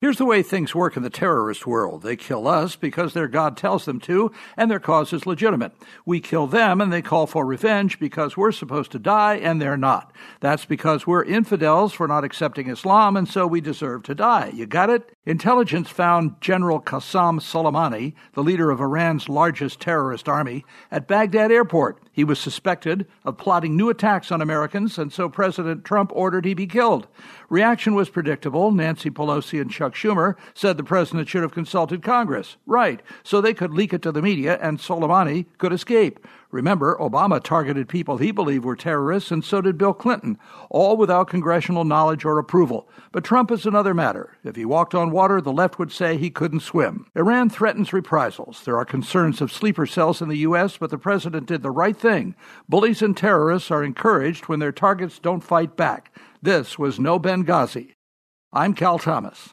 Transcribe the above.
Here's the way things work in the terrorist world. They kill us because their God tells them to, and their cause is legitimate. We kill them, and they call for revenge because we're supposed to die, and they're not. That's because we're infidels for not accepting Islam, and so we deserve to die. You got it? Intelligence found General Qasem Soleimani, the leader of Iran's largest terrorist army, at Baghdad airport. He was suspected of plotting new attacks on Americans, and so President Trump ordered he be killed. Reaction was predictable. Nancy Pelosi and Chuck Schumer said the president should have consulted Congress. Right, so they could leak it to the media and Soleimani could escape. Remember, Obama targeted people he believed were terrorists, and so did Bill Clinton, all without congressional knowledge or approval. But Trump is another matter. If he walked on water, the left would say he couldn't swim. Iran threatens reprisals. There are concerns of sleeper cells in the U.S., but the president did the right thing. Bullies and terrorists are encouraged when their targets don't fight back. This was no Benghazi. I'm Cal Thomas.